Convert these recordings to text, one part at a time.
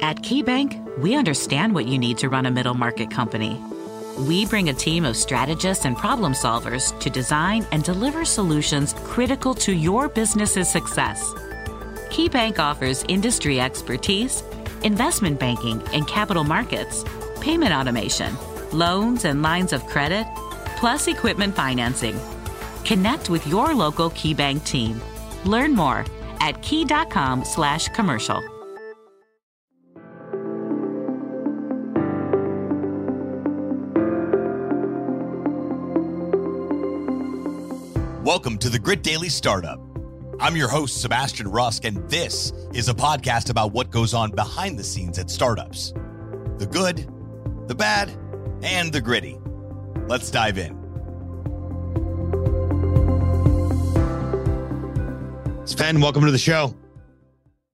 At KeyBank, we understand what you need to run a middle market company. We bring a team of strategists and problem solvers to design and deliver solutions critical to your business's success. KeyBank offers industry expertise, investment banking and capital markets, payment automation, loans and lines of credit, plus equipment financing. Connect with your local KeyBank team. Learn more at key.com/commercial. Welcome to the Grit Daily Startup. I'm your host, Sebastian Rusk, and this is a podcast about what goes on behind the scenes at startups the good, the bad, and the gritty. Let's dive in. Sven, welcome to the show.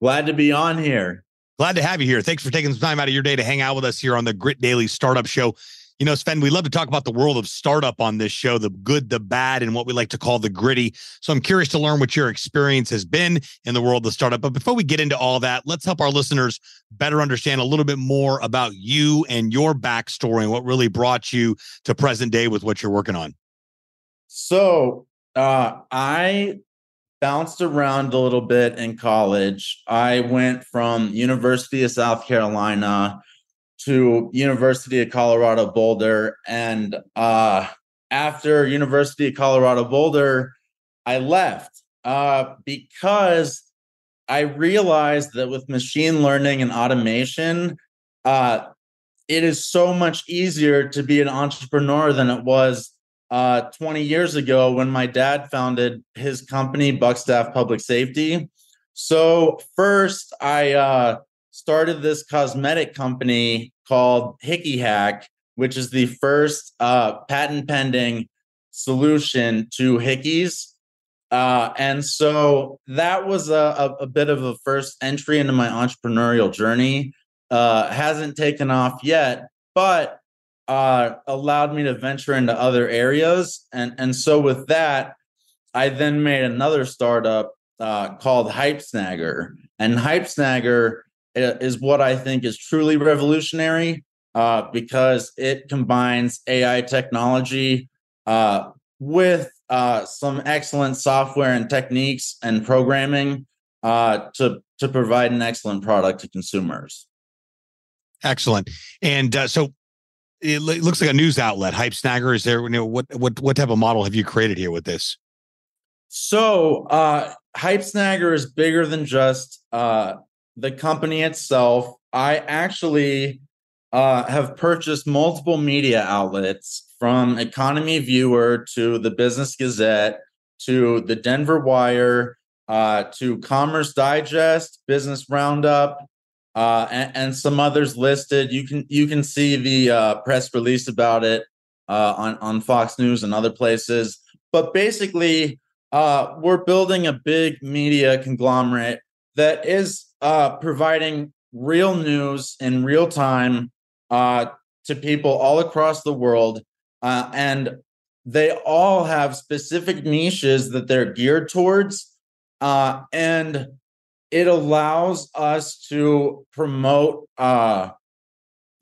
Glad to be on here. Glad to have you here. Thanks for taking some time out of your day to hang out with us here on the Grit Daily Startup Show. You know, Sven, we love to talk about the world of startup on this show, the good, the bad, and what we like to call the gritty. So I'm curious to learn what your experience has been in the world of startup. But before we get into all that, let's help our listeners better understand a little bit more about you and your backstory and what really brought you to present day with what you're working on. So uh, I bounced around a little bit in college. I went from University of South Carolina to University of Colorado Boulder, and uh, after University of Colorado Boulder, I left uh, because I realized that with machine learning and automation, uh, it is so much easier to be an entrepreneur than it was uh, 20 years ago when my dad founded his company, Buckstaff Public Safety. So, first, I uh, started this cosmetic company called Hickey Hack, which is the first uh, patent pending solution to hickeys. Uh, and so that was a, a, bit of a first entry into my entrepreneurial journey. Uh, hasn't taken off yet, but uh, allowed me to venture into other areas. And, and so with that, I then made another startup uh, called Hype Snagger. And Hype Snagger is what I think is truly revolutionary uh, because it combines AI technology uh, with uh, some excellent software and techniques and programming uh, to to provide an excellent product to consumers. Excellent, and uh, so it looks like a news outlet. Hype Snagger is there? You know, what what what type of model have you created here with this? So, uh, Hype Snagger is bigger than just uh, the company itself, I actually uh, have purchased multiple media outlets from Economy Viewer to the Business Gazette to the Denver Wire uh, to Commerce Digest, Business Roundup, uh, and, and, some others listed. You can you can see the uh, press release about it uh, on on Fox News and other places. But basically, uh, we're building a big media conglomerate that is uh, providing real news in real time uh, to people all across the world. Uh, and they all have specific niches that they're geared towards. Uh, and it allows us to promote uh,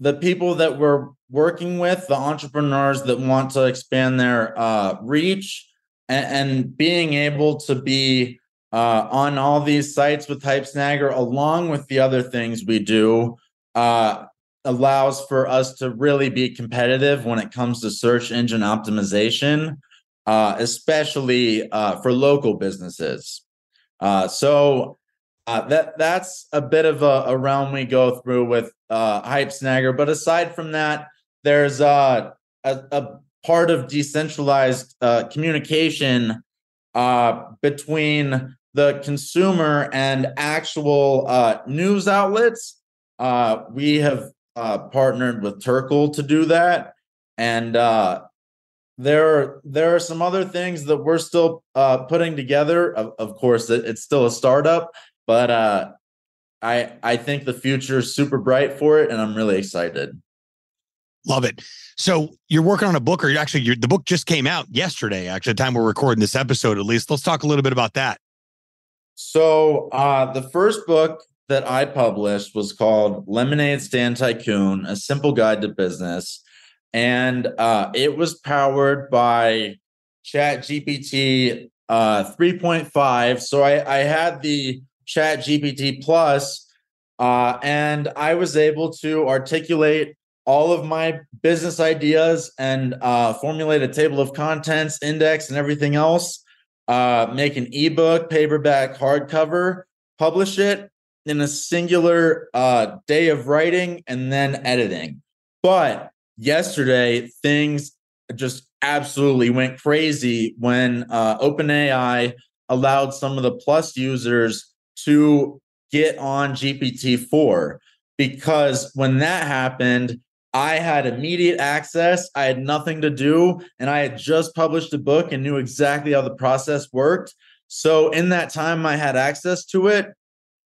the people that we're working with, the entrepreneurs that want to expand their uh, reach, and, and being able to be uh, on all these sites with Hype Snagger, along with the other things we do, uh, allows for us to really be competitive when it comes to search engine optimization, uh, especially uh, for local businesses. Uh, so uh, that that's a bit of a, a, realm we go through with Hype Snagger. But aside from that, there's a, a part of decentralized communication between the consumer and actual uh, news outlets. Uh, we have uh, partnered with Turkle to do that, and uh, there are there are some other things that we're still uh, putting together. Of, of course, it, it's still a startup, but uh, I I think the future is super bright for it, and I'm really excited. Love it. So you're working on a book, or actually the book just came out yesterday. Actually, the time we're recording this episode, at least. Let's talk a little bit about that. So uh, the first book that I published was called Lemonade Stand Tycoon: A Simple Guide to Business, and uh, it was powered by Chat GPT uh, 3.5. So I, I had the Chat GPT Plus, uh, and I was able to articulate all of my business ideas and uh, formulate a table of contents, index, and everything else. Uh, make an ebook, paperback, hardcover, publish it in a singular uh, day of writing and then editing. But yesterday, things just absolutely went crazy when uh, OpenAI allowed some of the Plus users to get on GPT 4. Because when that happened, I had immediate access. I had nothing to do. And I had just published a book and knew exactly how the process worked. So in that time I had access to it,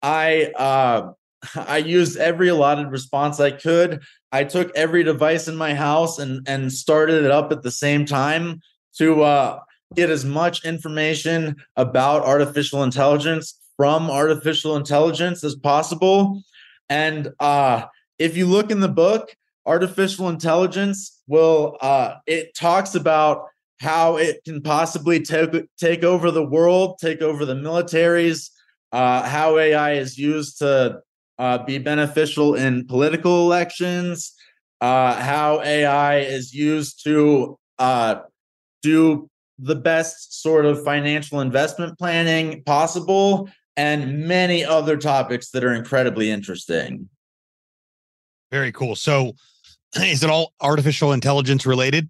I uh, I used every allotted response I could. I took every device in my house and and started it up at the same time to uh, get as much information about artificial intelligence from artificial intelligence as possible. And uh, if you look in the book, artificial intelligence will uh, it talks about how it can possibly take take over the world, take over the militaries, uh, how AI is used to uh, be beneficial in political elections, uh, how AI is used to uh, do the best sort of financial investment planning possible, and many other topics that are incredibly interesting. Very cool. So, is it all artificial intelligence related?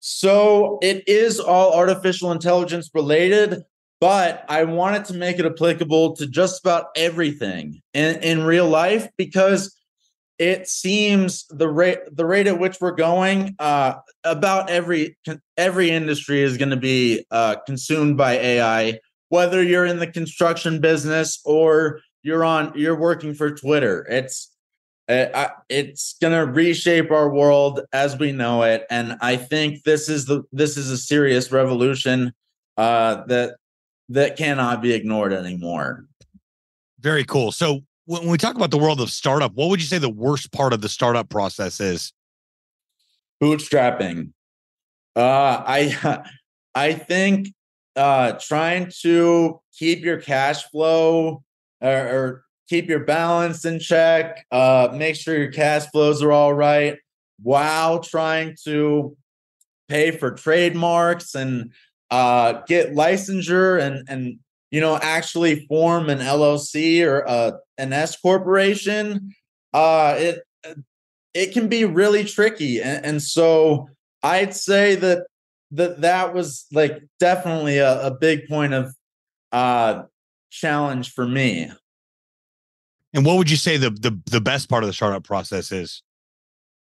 So, it is all artificial intelligence related, but I wanted to make it applicable to just about everything in, in real life because it seems the rate the rate at which we're going uh, about every every industry is going to be uh, consumed by AI whether you're in the construction business or you're on you're working for Twitter. It's uh, it's going to reshape our world as we know it and I think this is the this is a serious revolution uh, that that cannot be ignored anymore. Very cool. So when we talk about the world of startup, what would you say the worst part of the startup process is? Bootstrapping. Uh, I I think uh, trying to keep your cash flow or, or keep your balance in check, uh, make sure your cash flows are all right while trying to pay for trademarks and uh, get licensure and and you know actually form an LLC or uh, an S corporation. Uh, it it can be really tricky, and, and so I'd say that that that was like definitely a, a big point of uh challenge for me. And what would you say the, the the best part of the startup process is?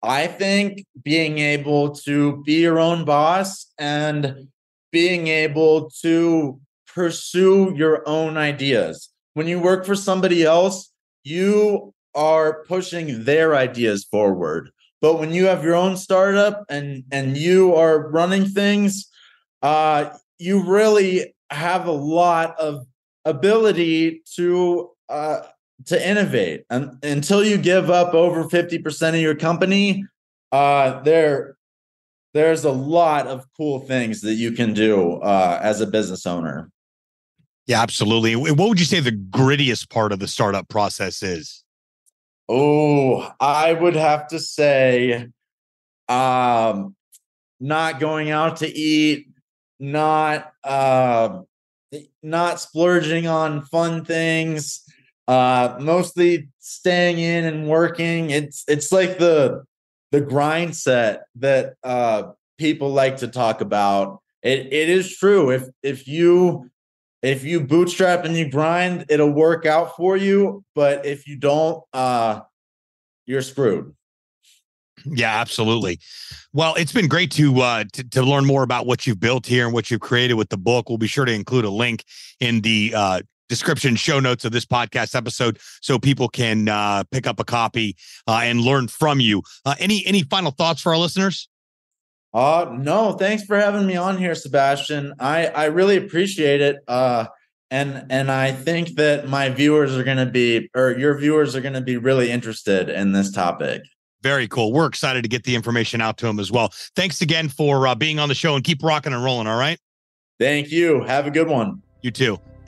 I think being able to be your own boss and being able to pursue your own ideas. When you work for somebody else, you are pushing their ideas forward. But when you have your own startup and and you are running things, uh, you really have a lot of ability to uh, to innovate. And until you give up over 50% of your company, uh, there there's a lot of cool things that you can do uh, as a business owner. Yeah, absolutely. What would you say the grittiest part of the startup process is? Oh, I would have to say um not going out to eat, not uh not splurging on fun things, uh mostly staying in and working. It's it's like the the grind set that uh people like to talk about. It it is true. If if you if you bootstrap and you grind, it'll work out for you. But if you don't, uh, you're screwed. Yeah, absolutely. Well, it's been great to, uh, to to learn more about what you've built here and what you've created with the book. We'll be sure to include a link in the uh, description show notes of this podcast episode so people can uh, pick up a copy uh, and learn from you. Uh, any any final thoughts for our listeners? Uh no, thanks for having me on here, Sebastian. I I really appreciate it. Uh and and I think that my viewers are going to be, or your viewers are going to be really interested in this topic. Very cool. We're excited to get the information out to them as well. Thanks again for uh, being on the show and keep rocking and rolling. All right. Thank you. Have a good one. You too.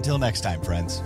Until next time, friends.